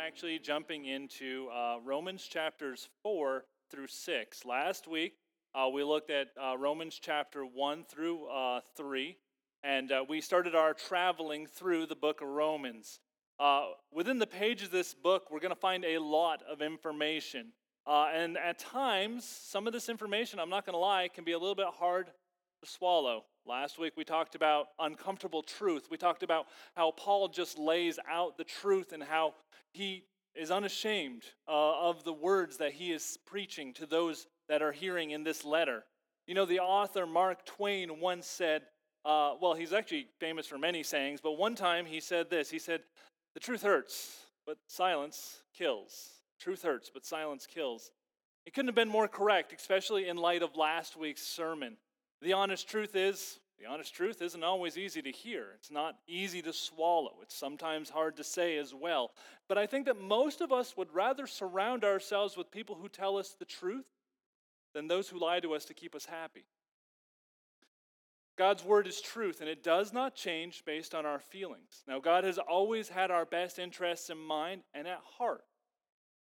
actually jumping into uh, Romans chapters 4 through 6. Last week, uh, we looked at uh, Romans chapter 1 through uh, 3, and uh, we started our traveling through the book of Romans. Uh, within the pages of this book, we're going to find a lot of information. and at times, some of this information, I'm not going to lie, can be a little bit hard to swallow. Last week we talked about uncomfortable truth. We talked about how Paul just lays out the truth and how he is unashamed uh, of the words that he is preaching to those that are hearing in this letter. You know, the author Mark Twain once said, uh, well, he's actually famous for many sayings, but one time he said this He said, The truth hurts, but silence kills. Truth hurts, but silence kills. It couldn't have been more correct, especially in light of last week's sermon. The honest truth is, the honest truth isn't always easy to hear. It's not easy to swallow. It's sometimes hard to say as well. But I think that most of us would rather surround ourselves with people who tell us the truth than those who lie to us to keep us happy. God's word is truth, and it does not change based on our feelings. Now, God has always had our best interests in mind and at heart.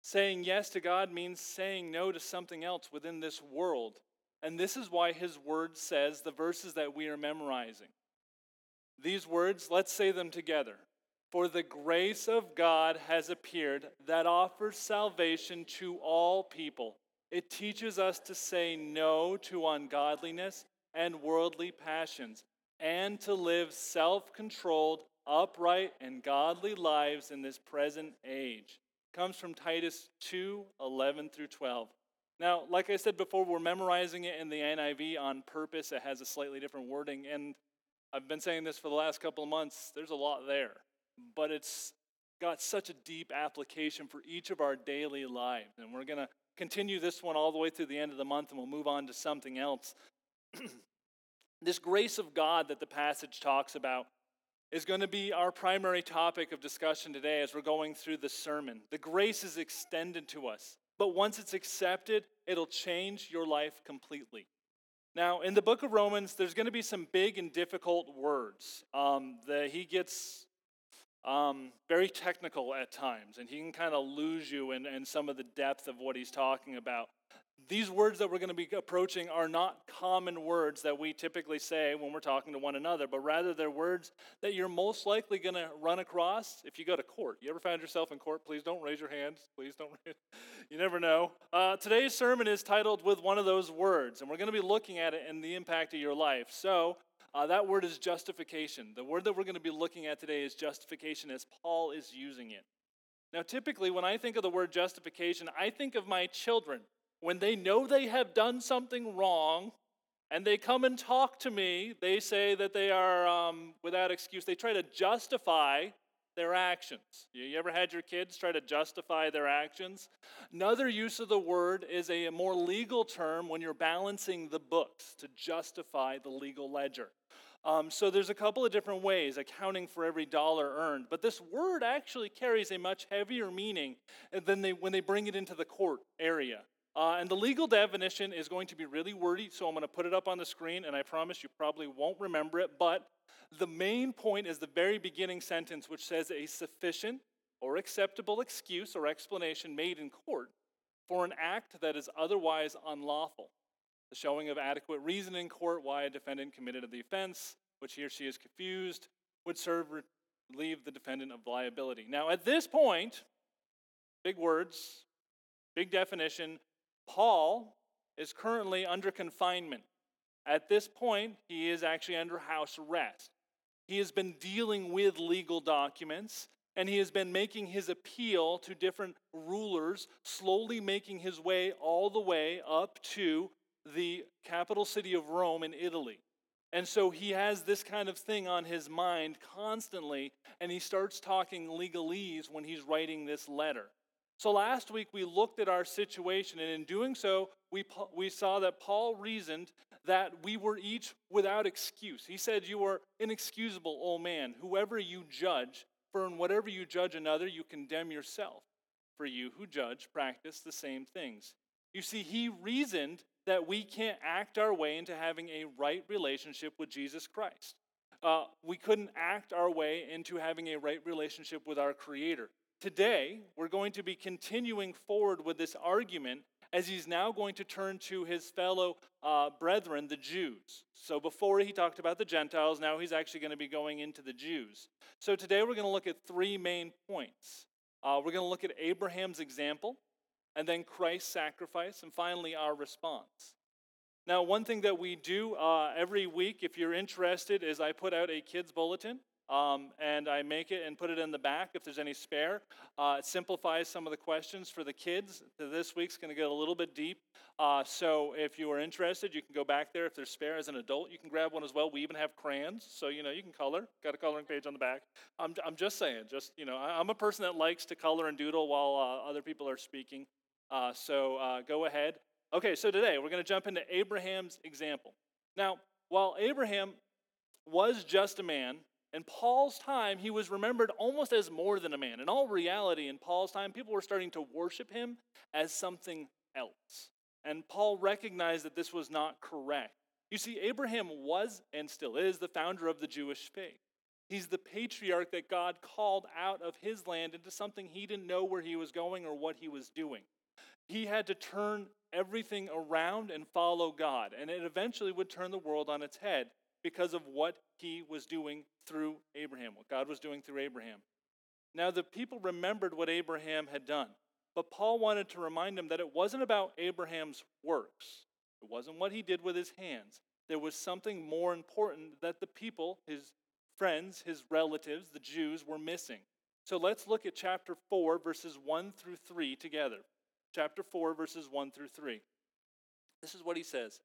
Saying yes to God means saying no to something else within this world and this is why his word says the verses that we are memorizing. These words, let's say them together. For the grace of God has appeared that offers salvation to all people. It teaches us to say no to ungodliness and worldly passions and to live self controlled, upright, and godly lives in this present age. It comes from Titus 2 11 through 12. Now, like I said before, we're memorizing it in the NIV on purpose. It has a slightly different wording. And I've been saying this for the last couple of months. There's a lot there. But it's got such a deep application for each of our daily lives. And we're going to continue this one all the way through the end of the month, and we'll move on to something else. this grace of God that the passage talks about is going to be our primary topic of discussion today as we're going through the sermon. The grace is extended to us. But once it's accepted, it'll change your life completely. Now, in the book of Romans, there's going to be some big and difficult words. Um, that he gets um, very technical at times, and he can kind of lose you in, in some of the depth of what he's talking about these words that we're going to be approaching are not common words that we typically say when we're talking to one another, but rather they're words that you're most likely going to run across if you go to court. You ever find yourself in court? Please don't raise your hands. Please don't. you never know. Uh, today's sermon is titled with one of those words, and we're going to be looking at it and the impact of your life. So, uh, that word is justification. The word that we're going to be looking at today is justification as Paul is using it. Now, typically, when I think of the word justification, I think of my children when they know they have done something wrong and they come and talk to me, they say that they are um, without excuse. They try to justify their actions. You ever had your kids try to justify their actions? Another use of the word is a more legal term when you're balancing the books to justify the legal ledger. Um, so there's a couple of different ways accounting for every dollar earned, but this word actually carries a much heavier meaning than they, when they bring it into the court area. Uh, and the legal definition is going to be really wordy, so I'm going to put it up on the screen, and I promise you probably won't remember it. But the main point is the very beginning sentence, which says a sufficient or acceptable excuse or explanation made in court for an act that is otherwise unlawful. The showing of adequate reason in court why a defendant committed the offense, which he or she is confused, would serve relieve the defendant of liability. Now, at this point, big words, big definition, Paul is currently under confinement. At this point, he is actually under house arrest. He has been dealing with legal documents and he has been making his appeal to different rulers, slowly making his way all the way up to the capital city of Rome in Italy. And so he has this kind of thing on his mind constantly, and he starts talking legalese when he's writing this letter. So last week we looked at our situation, and in doing so, we, we saw that Paul reasoned that we were each without excuse. He said, You are inexcusable, O man. Whoever you judge, for in whatever you judge another, you condemn yourself. For you who judge practice the same things. You see, he reasoned that we can't act our way into having a right relationship with Jesus Christ. Uh, we couldn't act our way into having a right relationship with our Creator. Today we're going to be continuing forward with this argument as he's now going to turn to his fellow uh, brethren, the Jews. So before he talked about the Gentiles, now he's actually going to be going into the Jews. So today we're going to look at three main points. Uh, we're going to look at Abraham's example, and then Christ's sacrifice, and finally our response. Now, one thing that we do uh, every week, if you're interested, is I put out a kids' bulletin. Um, and I make it and put it in the back if there's any spare. Uh, it simplifies some of the questions for the kids. This week's going to get a little bit deep. Uh, so if you are interested, you can go back there. If there's spare as an adult, you can grab one as well. We even have crayons, so you know you can color. Got a coloring page on the back. I'm, I'm just saying, just you know, I'm a person that likes to color and doodle while uh, other people are speaking. Uh, so uh, go ahead. Okay, so today we're going to jump into Abraham's example. Now, while Abraham was just a man, in Paul's time, he was remembered almost as more than a man. In all reality, in Paul's time, people were starting to worship him as something else. And Paul recognized that this was not correct. You see, Abraham was and still is the founder of the Jewish faith. He's the patriarch that God called out of his land into something he didn't know where he was going or what he was doing. He had to turn everything around and follow God, and it eventually would turn the world on its head because of what he was doing through Abraham, what God was doing through Abraham. Now, the people remembered what Abraham had done, but Paul wanted to remind them that it wasn't about Abraham's works, it wasn't what he did with his hands. There was something more important that the people, his friends, his relatives, the Jews, were missing. So let's look at chapter 4, verses 1 through 3 together. Chapter 4, verses 1 through 3. This is what he says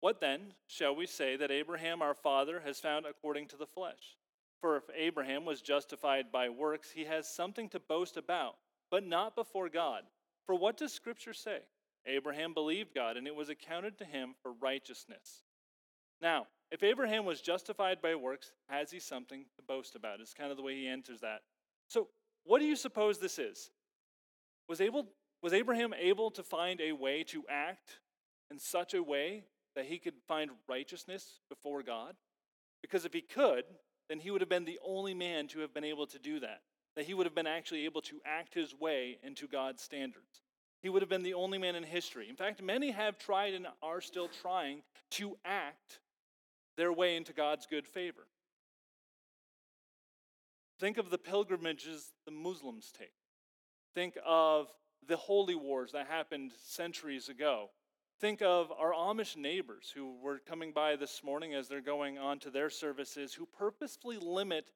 what then shall we say that Abraham our father has found according to the flesh? For if Abraham was justified by works, he has something to boast about, but not before God. For what does Scripture say? Abraham believed God, and it was accounted to him for righteousness. Now, if Abraham was justified by works, has he something to boast about? It's kind of the way he answers that. So, what do you suppose this is? Was, able, was Abraham able to find a way to act in such a way that he could find righteousness before God? Because if he could, then he would have been the only man to have been able to do that. That he would have been actually able to act his way into God's standards. He would have been the only man in history. In fact, many have tried and are still trying to act their way into God's good favor. Think of the pilgrimages the Muslims take. Think of the holy wars that happened centuries ago Think of our Amish neighbors who were coming by this morning as they're going on to their services, who purposefully limit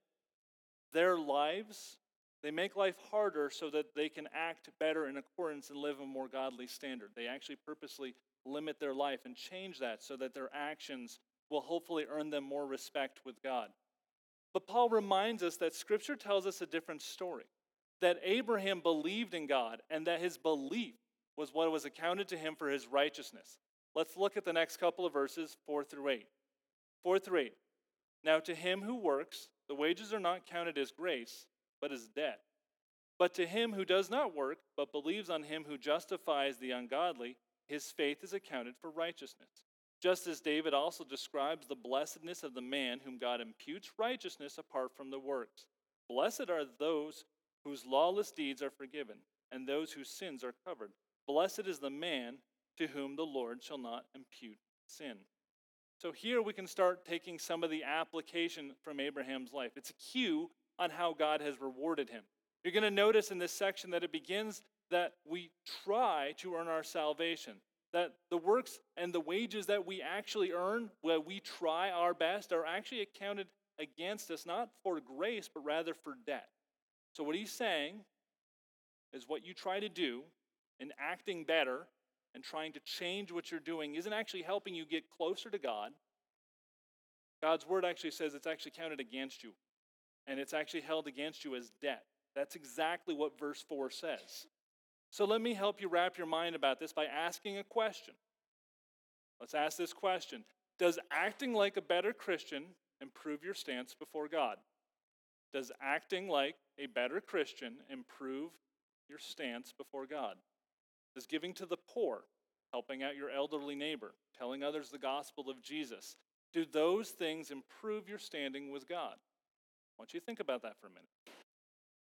their lives. They make life harder so that they can act better in accordance and live a more godly standard. They actually purposely limit their life and change that so that their actions will hopefully earn them more respect with God. But Paul reminds us that Scripture tells us a different story that Abraham believed in God and that his belief was what was accounted to him for his righteousness. Let's look at the next couple of verses, 4 through 8. 4 through 8. Now, to him who works, the wages are not counted as grace, but as debt. But to him who does not work, but believes on him who justifies the ungodly, his faith is accounted for righteousness. Just as David also describes the blessedness of the man whom God imputes righteousness apart from the works. Blessed are those whose lawless deeds are forgiven, and those whose sins are covered. Blessed is the man to whom the Lord shall not impute sin. So here we can start taking some of the application from Abraham's life. It's a cue on how God has rewarded him. You're going to notice in this section that it begins that we try to earn our salvation. That the works and the wages that we actually earn, where we try our best, are actually accounted against us, not for grace, but rather for debt. So, what he's saying is what you try to do and acting better and trying to change what you're doing isn't actually helping you get closer to God. God's word actually says it's actually counted against you, and it's actually held against you as debt. That's exactly what verse 4 says. So let me help you wrap your mind about this by asking a question. Let's ask this question Does acting like a better Christian improve your stance before God? Does acting like a better Christian improve your stance before God? Is giving to the poor, helping out your elderly neighbor, telling others the gospel of Jesus. Do those things improve your standing with God? I want you to think about that for a minute.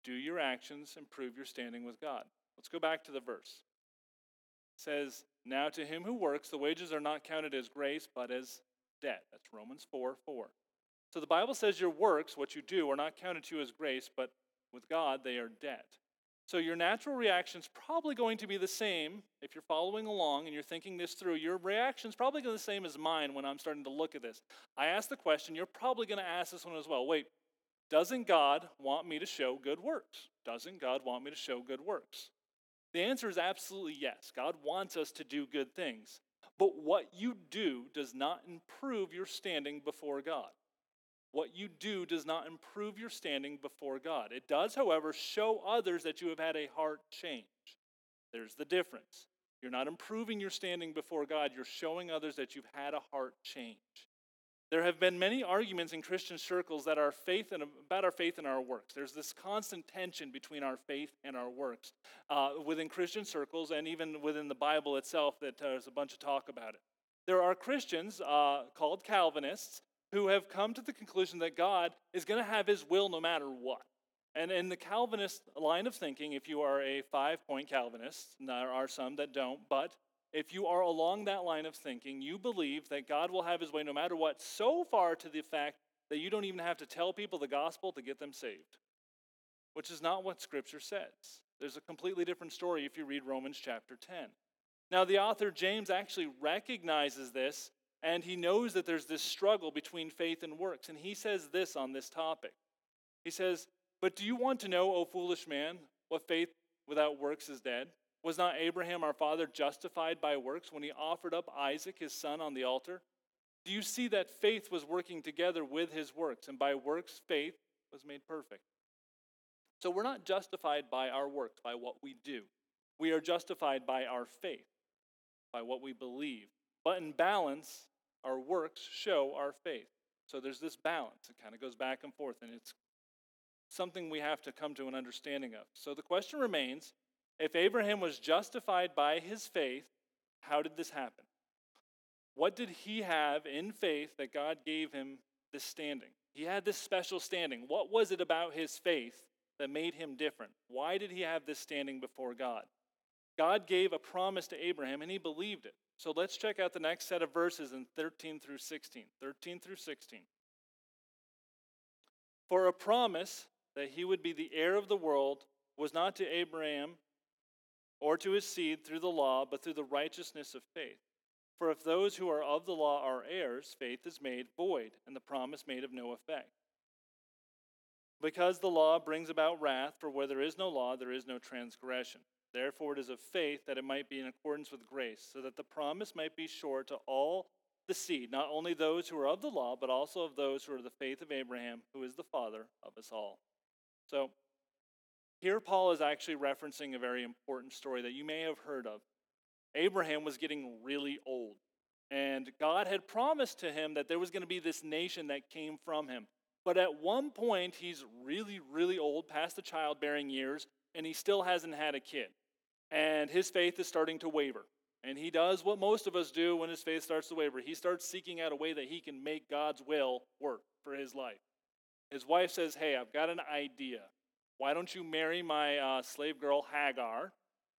do your actions improve your standing with God? Let's go back to the verse. It says, Now to him who works, the wages are not counted as grace, but as debt. That's Romans 4 4. So the Bible says your works, what you do, are not counted to you as grace, but with God they are debt. So your natural reaction is probably going to be the same if you're following along and you're thinking this through. Your reaction is probably going to be the same as mine when I'm starting to look at this. I ask the question, you're probably going to ask this one as well. Wait, doesn't God want me to show good works? Doesn't God want me to show good works? The answer is absolutely yes. God wants us to do good things. But what you do does not improve your standing before God. What you do does not improve your standing before God. It does, however, show others that you have had a heart change. There's the difference. You're not improving your standing before God, you're showing others that you've had a heart change. There have been many arguments in Christian circles that our faith and about our faith and our works. There's this constant tension between our faith and our works uh, within Christian circles and even within the Bible itself. That uh, there's a bunch of talk about it. There are Christians uh, called Calvinists who have come to the conclusion that God is going to have His will no matter what. And in the Calvinist line of thinking, if you are a five-point Calvinist, there are some that don't, but if you are along that line of thinking, you believe that God will have his way no matter what, so far to the fact that you don't even have to tell people the gospel to get them saved, which is not what Scripture says. There's a completely different story if you read Romans chapter 10. Now, the author James actually recognizes this, and he knows that there's this struggle between faith and works. And he says this on this topic He says, But do you want to know, O foolish man, what faith without works is dead? Was not Abraham our father justified by works when he offered up Isaac his son on the altar? Do you see that faith was working together with his works, and by works, faith was made perfect? So we're not justified by our works, by what we do. We are justified by our faith, by what we believe. But in balance, our works show our faith. So there's this balance. It kind of goes back and forth, and it's something we have to come to an understanding of. So the question remains if Abraham was justified by his faith, how did this happen? What did he have in faith that God gave him this standing? He had this special standing. What was it about his faith that made him different? Why did he have this standing before God? God gave a promise to Abraham and he believed it. So let's check out the next set of verses in 13 through 16. 13 through 16. For a promise that he would be the heir of the world was not to Abraham or to his seed through the law, but through the righteousness of faith. For if those who are of the law are heirs, faith is made void, and the promise made of no effect. Because the law brings about wrath, for where there is no law, there is no transgression. Therefore, it is of faith that it might be in accordance with grace, so that the promise might be sure to all the seed, not only those who are of the law, but also of those who are the faith of Abraham, who is the father of us all. So, here, Paul is actually referencing a very important story that you may have heard of. Abraham was getting really old, and God had promised to him that there was going to be this nation that came from him. But at one point, he's really, really old, past the childbearing years, and he still hasn't had a kid. And his faith is starting to waver. And he does what most of us do when his faith starts to waver. He starts seeking out a way that he can make God's will work for his life. His wife says, Hey, I've got an idea. Why don't you marry my uh, slave girl Hagar,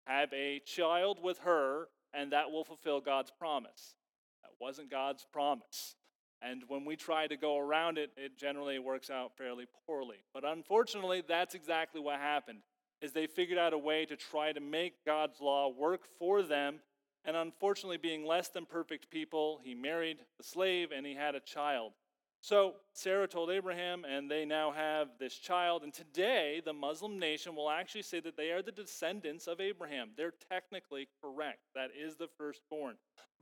have a child with her, and that will fulfill God's promise? That wasn't God's promise. And when we try to go around it, it generally works out fairly poorly. But unfortunately, that's exactly what happened. Is they figured out a way to try to make God's law work for them. And unfortunately, being less than perfect people, he married the slave and he had a child. So Sarah told Abraham, and they now have this child. And today, the Muslim nation will actually say that they are the descendants of Abraham. They're technically correct. That is the firstborn.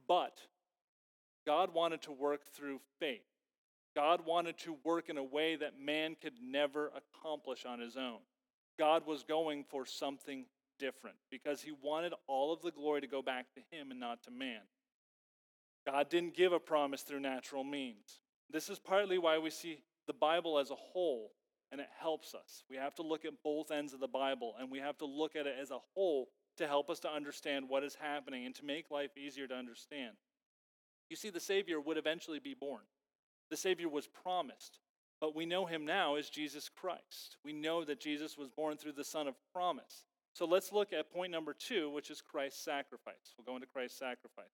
But God wanted to work through faith. God wanted to work in a way that man could never accomplish on his own. God was going for something different because he wanted all of the glory to go back to him and not to man. God didn't give a promise through natural means. This is partly why we see the Bible as a whole, and it helps us. We have to look at both ends of the Bible, and we have to look at it as a whole to help us to understand what is happening and to make life easier to understand. You see, the Savior would eventually be born, the Savior was promised. But we know him now as Jesus Christ. We know that Jesus was born through the Son of promise. So let's look at point number two, which is Christ's sacrifice. We'll go into Christ's sacrifice.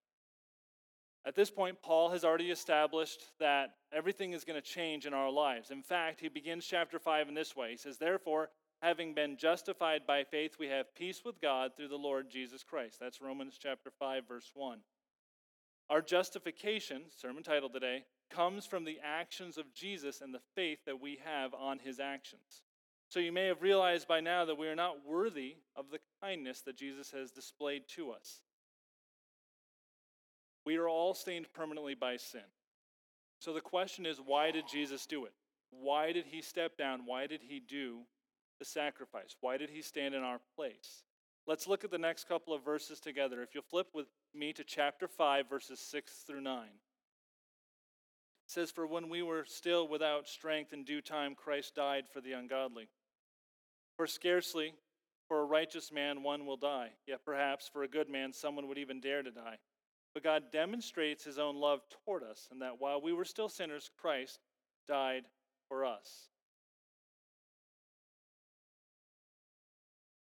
At this point, Paul has already established that everything is going to change in our lives. In fact, he begins chapter 5 in this way He says, Therefore, having been justified by faith, we have peace with God through the Lord Jesus Christ. That's Romans chapter 5, verse 1. Our justification, sermon title today, comes from the actions of Jesus and the faith that we have on his actions. So you may have realized by now that we are not worthy of the kindness that Jesus has displayed to us. We are all stained permanently by sin. So the question is why did Jesus do it? Why did he step down? Why did he do the sacrifice? Why did he stand in our place? Let's look at the next couple of verses together. If you'll flip with me to chapter 5, verses 6 through 9. Says, For when we were still without strength in due time, Christ died for the ungodly. For scarcely for a righteous man one will die, yet perhaps for a good man someone would even dare to die. But God demonstrates his own love toward us, and that while we were still sinners, Christ died for us.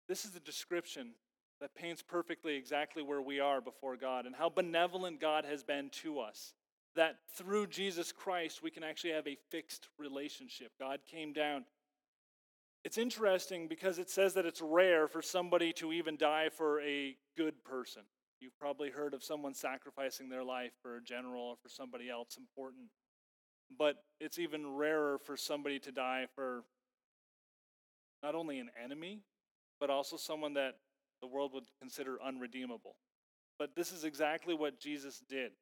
This is a description that paints perfectly exactly where we are before God and how benevolent God has been to us. That through Jesus Christ, we can actually have a fixed relationship. God came down. It's interesting because it says that it's rare for somebody to even die for a good person. You've probably heard of someone sacrificing their life for a general or for somebody else important. But it's even rarer for somebody to die for not only an enemy, but also someone that the world would consider unredeemable. But this is exactly what Jesus did.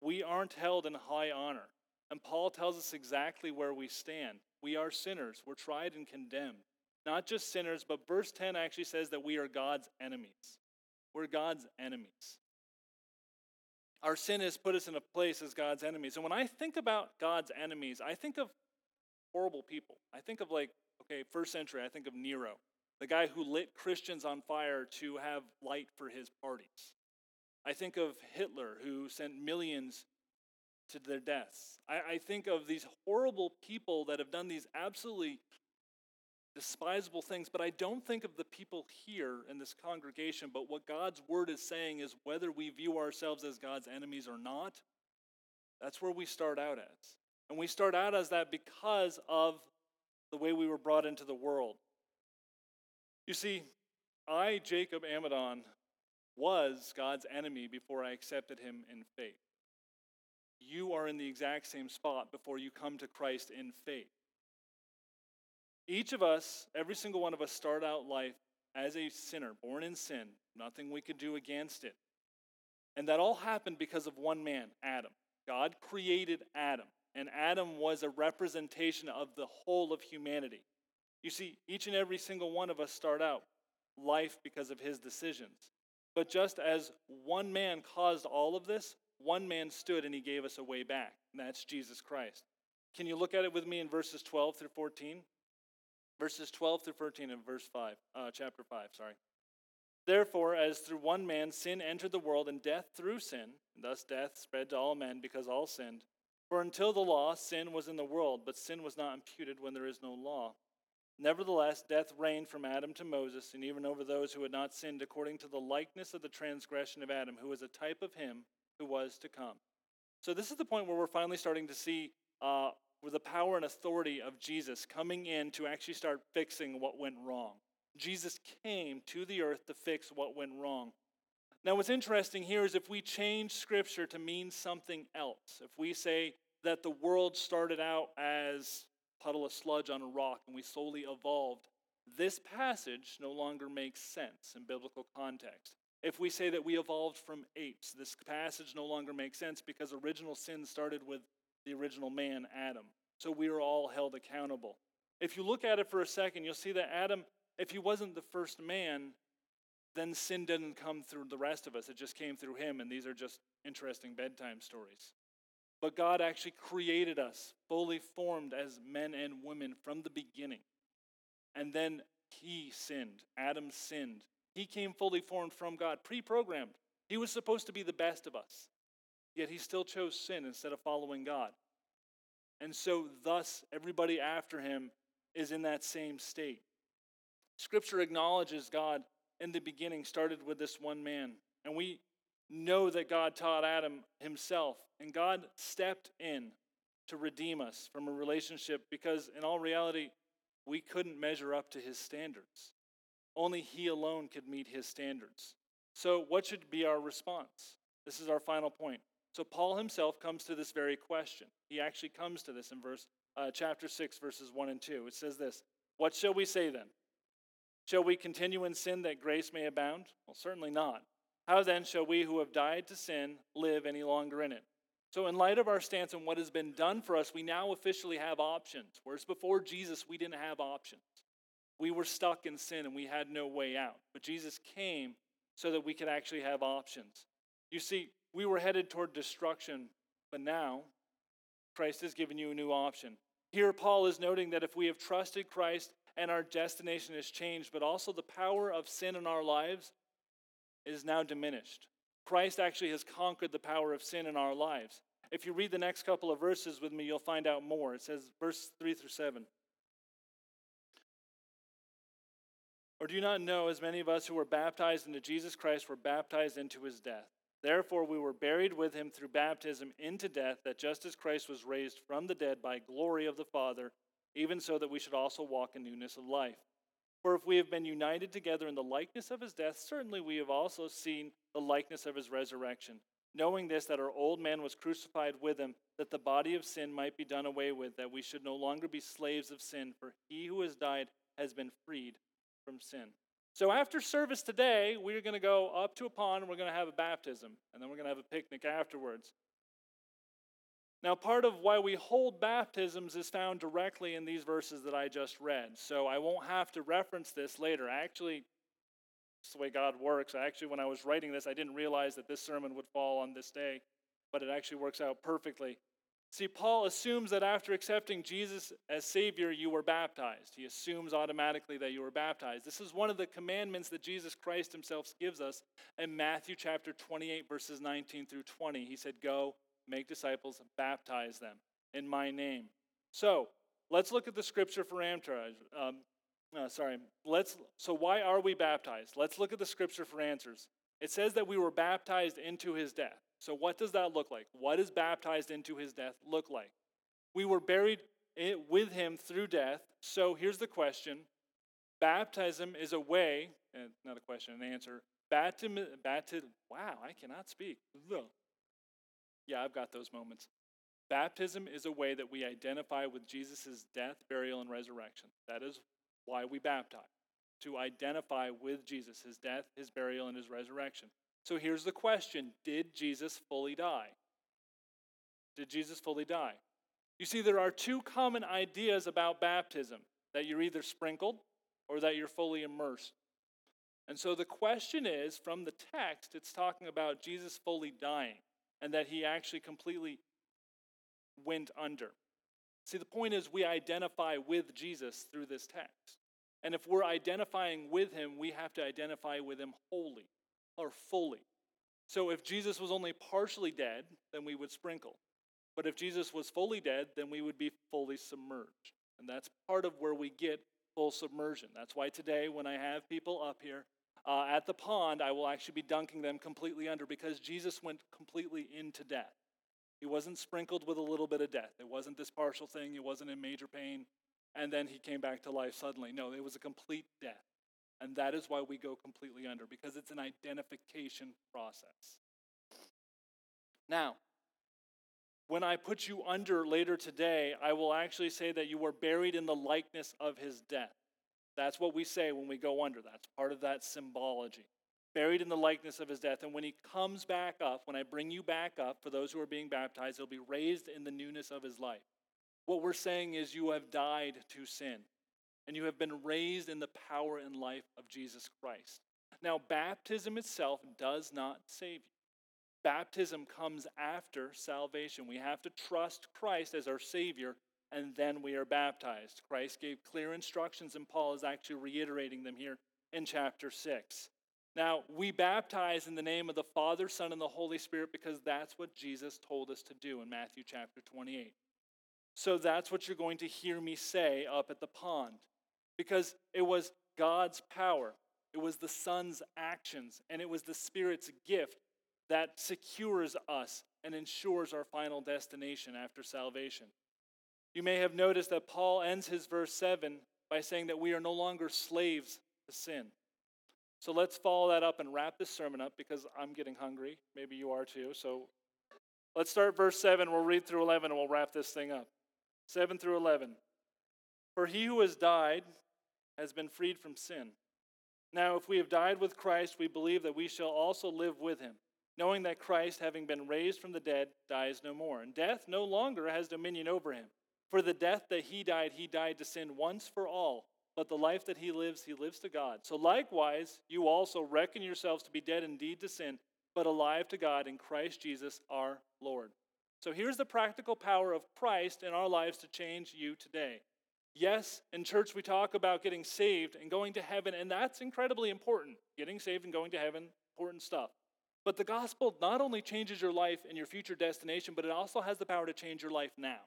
We aren't held in high honor. And Paul tells us exactly where we stand. We are sinners, we're tried and condemned. Not just sinners, but verse 10 actually says that we are God's enemies. We're God's enemies. Our sin has put us in a place as God's enemies. And when I think about God's enemies, I think of horrible people. I think of, like, okay, first century, I think of Nero the guy who lit Christians on fire to have light for his parties. I think of Hitler, who sent millions to their deaths. I, I, think of these horrible people that have done these absolutely despisable things, but I don't think of the people here in this congregation. But what God's word is saying is whether we view ourselves as God's enemies or not, that's where we start out as. And we start out as that because of the way we were brought into the world. You see, I, Jacob Amadon, was God's enemy before I accepted him in faith. You are in the exact same spot before you come to Christ in faith. Each of us, every single one of us, start out life as a sinner, born in sin, nothing we could do against it. And that all happened because of one man, Adam. God created Adam, and Adam was a representation of the whole of humanity. You see, each and every single one of us start out life because of his decisions. But just as one man caused all of this, one man stood and he gave us a way back, and that's Jesus Christ. Can you look at it with me in verses 12 through 14? Verses 12 through 14 and verse 5, uh, chapter 5, sorry. Therefore, as through one man sin entered the world, and death through sin, and thus death spread to all men because all sinned. For until the law, sin was in the world, but sin was not imputed when there is no law. Nevertheless, death reigned from Adam to Moses, and even over those who had not sinned, according to the likeness of the transgression of Adam, who was a type of him who was to come. So, this is the point where we're finally starting to see uh, the power and authority of Jesus coming in to actually start fixing what went wrong. Jesus came to the earth to fix what went wrong. Now, what's interesting here is if we change Scripture to mean something else, if we say that the world started out as puddle of sludge on a rock and we slowly evolved, this passage no longer makes sense in biblical context. If we say that we evolved from apes, this passage no longer makes sense because original sin started with the original man, Adam. So we are all held accountable. If you look at it for a second, you'll see that Adam, if he wasn't the first man, then sin didn't come through the rest of us. It just came through him, and these are just interesting bedtime stories. But God actually created us fully formed as men and women from the beginning. And then he sinned. Adam sinned. He came fully formed from God, pre programmed. He was supposed to be the best of us. Yet he still chose sin instead of following God. And so, thus, everybody after him is in that same state. Scripture acknowledges God in the beginning started with this one man. And we know that God taught Adam himself. And God stepped in to redeem us from a relationship because, in all reality, we couldn't measure up to his standards. Only he alone could meet his standards. So, what should be our response? This is our final point. So, Paul himself comes to this very question. He actually comes to this in verse uh, chapter 6, verses 1 and 2. It says this What shall we say then? Shall we continue in sin that grace may abound? Well, certainly not. How then shall we who have died to sin live any longer in it? So, in light of our stance on what has been done for us, we now officially have options. Whereas before Jesus, we didn't have options. We were stuck in sin and we had no way out. But Jesus came so that we could actually have options. You see, we were headed toward destruction, but now Christ has given you a new option. Here, Paul is noting that if we have trusted Christ and our destination has changed, but also the power of sin in our lives is now diminished. Christ actually has conquered the power of sin in our lives. If you read the next couple of verses with me, you'll find out more. It says, verse 3 through 7. Or do you not know, as many of us who were baptized into Jesus Christ were baptized into his death? Therefore, we were buried with him through baptism into death, that just as Christ was raised from the dead by glory of the Father, even so that we should also walk in newness of life. For if we have been united together in the likeness of his death, certainly we have also seen the likeness of his resurrection knowing this, that our old man was crucified with him, that the body of sin might be done away with, that we should no longer be slaves of sin, for he who has died has been freed from sin. So after service today, we're going to go up to a pond and we're going to have a baptism, and then we're going to have a picnic afterwards. Now, part of why we hold baptisms is found directly in these verses that I just read. So I won't have to reference this later. I actually it's the way God works. Actually, when I was writing this, I didn't realize that this sermon would fall on this day, but it actually works out perfectly. See, Paul assumes that after accepting Jesus as Savior, you were baptized. He assumes automatically that you were baptized. This is one of the commandments that Jesus Christ himself gives us in Matthew chapter 28, verses 19 through 20. He said, Go, make disciples, baptize them in my name. So, let's look at the scripture for Amtrak. Um, uh, sorry. Let's. So why are we baptized? Let's look at the scripture for answers. It says that we were baptized into his death. So what does that look like? What does baptized into his death look like? We were buried with him through death. So here's the question: Baptism is a way, and not a question, an answer. Baptism, baptism. Wow, I cannot speak. Yeah, I've got those moments. Baptism is a way that we identify with Jesus' death, burial, and resurrection. That is why we baptize, to identify with Jesus, his death, his burial, and his resurrection. So here's the question Did Jesus fully die? Did Jesus fully die? You see, there are two common ideas about baptism that you're either sprinkled or that you're fully immersed. And so the question is from the text, it's talking about Jesus fully dying and that he actually completely went under. See, the point is, we identify with Jesus through this text. And if we're identifying with him, we have to identify with him wholly or fully. So if Jesus was only partially dead, then we would sprinkle. But if Jesus was fully dead, then we would be fully submerged. And that's part of where we get full submersion. That's why today, when I have people up here uh, at the pond, I will actually be dunking them completely under because Jesus went completely into death. He wasn't sprinkled with a little bit of death. It wasn't this partial thing. He wasn't in major pain. And then he came back to life suddenly. No, it was a complete death. And that is why we go completely under, because it's an identification process. Now, when I put you under later today, I will actually say that you were buried in the likeness of his death. That's what we say when we go under. That's part of that symbology buried in the likeness of his death. And when he comes back up, when I bring you back up, for those who are being baptized, he'll be raised in the newness of his life. What we're saying is, you have died to sin, and you have been raised in the power and life of Jesus Christ. Now, baptism itself does not save you. Baptism comes after salvation. We have to trust Christ as our Savior, and then we are baptized. Christ gave clear instructions, and Paul is actually reiterating them here in chapter 6. Now, we baptize in the name of the Father, Son, and the Holy Spirit because that's what Jesus told us to do in Matthew chapter 28. So that's what you're going to hear me say up at the pond. Because it was God's power, it was the Son's actions, and it was the Spirit's gift that secures us and ensures our final destination after salvation. You may have noticed that Paul ends his verse 7 by saying that we are no longer slaves to sin. So let's follow that up and wrap this sermon up because I'm getting hungry. Maybe you are too. So let's start verse 7. We'll read through 11 and we'll wrap this thing up. 7 through 11. For he who has died has been freed from sin. Now, if we have died with Christ, we believe that we shall also live with him, knowing that Christ, having been raised from the dead, dies no more. And death no longer has dominion over him. For the death that he died, he died to sin once for all but the life that he lives, he lives to God. So likewise, you also reckon yourselves to be dead indeed to sin, but alive to God in Christ Jesus our Lord. So here's the practical power of Christ in our lives to change you today. Yes, in church we talk about getting saved and going to heaven, and that's incredibly important. Getting saved and going to heaven, important stuff. But the gospel not only changes your life and your future destination, but it also has the power to change your life now.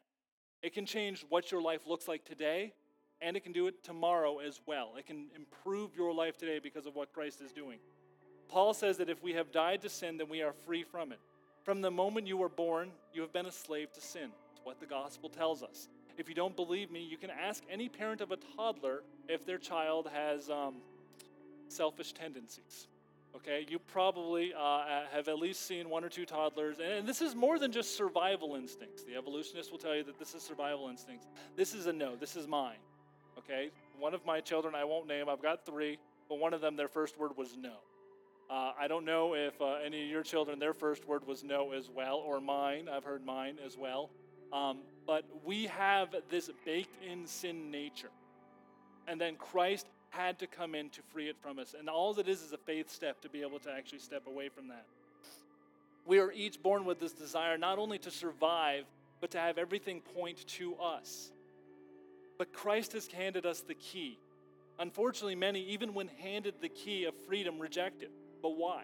It can change what your life looks like today and it can do it tomorrow as well. It can improve your life today because of what Christ is doing. Paul says that if we have died to sin, then we are free from it. From the moment you were born, you have been a slave to sin. It's what the gospel tells us. If you don't believe me, you can ask any parent of a toddler if their child has um, selfish tendencies. Okay, you probably uh, have at least seen one or two toddlers, and this is more than just survival instincts. The evolutionists will tell you that this is survival instincts. This is a no, this is mine. Okay? One of my children, I won't name, I've got three, but one of them, their first word was no. Uh, I don't know if uh, any of your children, their first word was no as well, or mine. I've heard mine as well. Um, but we have this baked in sin nature. And then Christ had to come in to free it from us. And all it is is a faith step to be able to actually step away from that. We are each born with this desire not only to survive, but to have everything point to us. But Christ has handed us the key. Unfortunately, many, even when handed the key of freedom, reject it. But why?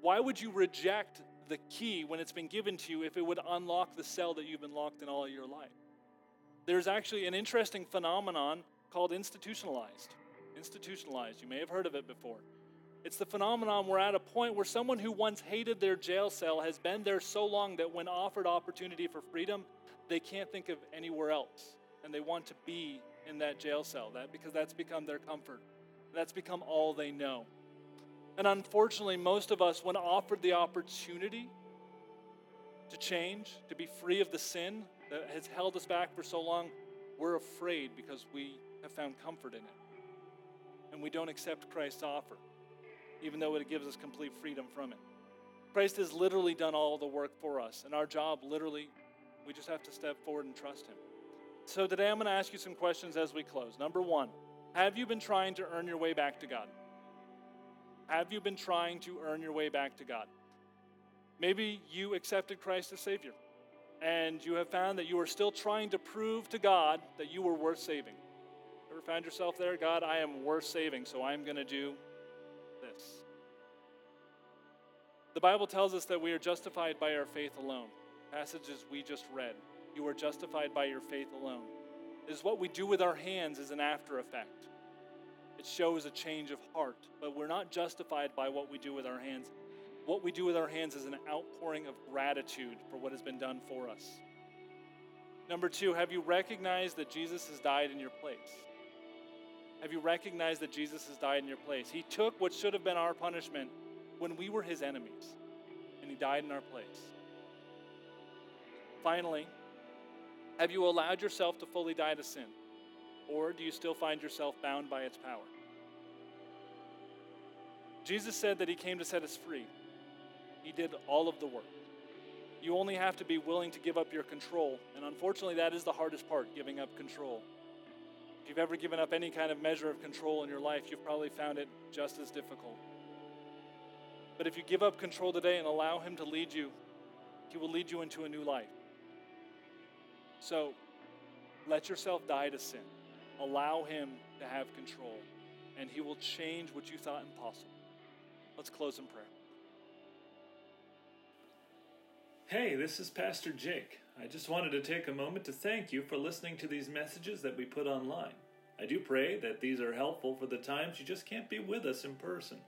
Why would you reject the key when it's been given to you if it would unlock the cell that you've been locked in all your life? There's actually an interesting phenomenon called institutionalized. Institutionalized. You may have heard of it before. It's the phenomenon we're at a point where someone who once hated their jail cell has been there so long that when offered opportunity for freedom, they can't think of anywhere else. And they want to be in that jail cell. That because that's become their comfort. That's become all they know. And unfortunately most of us when offered the opportunity to change to be free of the sin that has held us back for so long we're afraid because we have found comfort in it and we don't accept christ's offer even though it gives us complete freedom from it christ has literally done all the work for us and our job literally we just have to step forward and trust him so today I'm going to ask you some questions as we close. Number one, have you been trying to earn your way back to God? Have you been trying to earn your way back to God? Maybe you accepted Christ as Savior and you have found that you are still trying to prove to God that you were worth saving. Found yourself there? God, I am worth saving, so I'm going to do this. The Bible tells us that we are justified by our faith alone. Passages we just read. You are justified by your faith alone. It is what we do with our hands is an after effect. It shows a change of heart, but we're not justified by what we do with our hands. What we do with our hands is an outpouring of gratitude for what has been done for us. Number two, have you recognized that Jesus has died in your place? Have you recognized that Jesus has died in your place? He took what should have been our punishment when we were his enemies, and he died in our place. Finally, have you allowed yourself to fully die to sin? Or do you still find yourself bound by its power? Jesus said that he came to set us free. He did all of the work. You only have to be willing to give up your control. And unfortunately, that is the hardest part giving up control. If you've ever given up any kind of measure of control in your life, you've probably found it just as difficult. But if you give up control today and allow Him to lead you, He will lead you into a new life. So let yourself die to sin. Allow Him to have control, and He will change what you thought impossible. Let's close in prayer. Hey, this is Pastor Jake. I just wanted to take a moment to thank you for listening to these messages that we put online. I do pray that these are helpful for the times you just can't be with us in person.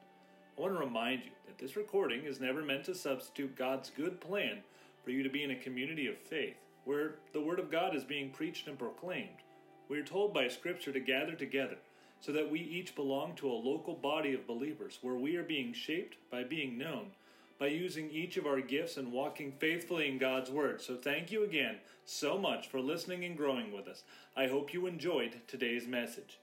I want to remind you that this recording is never meant to substitute God's good plan for you to be in a community of faith where the Word of God is being preached and proclaimed. We are told by Scripture to gather together so that we each belong to a local body of believers where we are being shaped by being known by using each of our gifts and walking faithfully in God's Word. So thank you again so much for listening and growing with us. I hope you enjoyed today's message.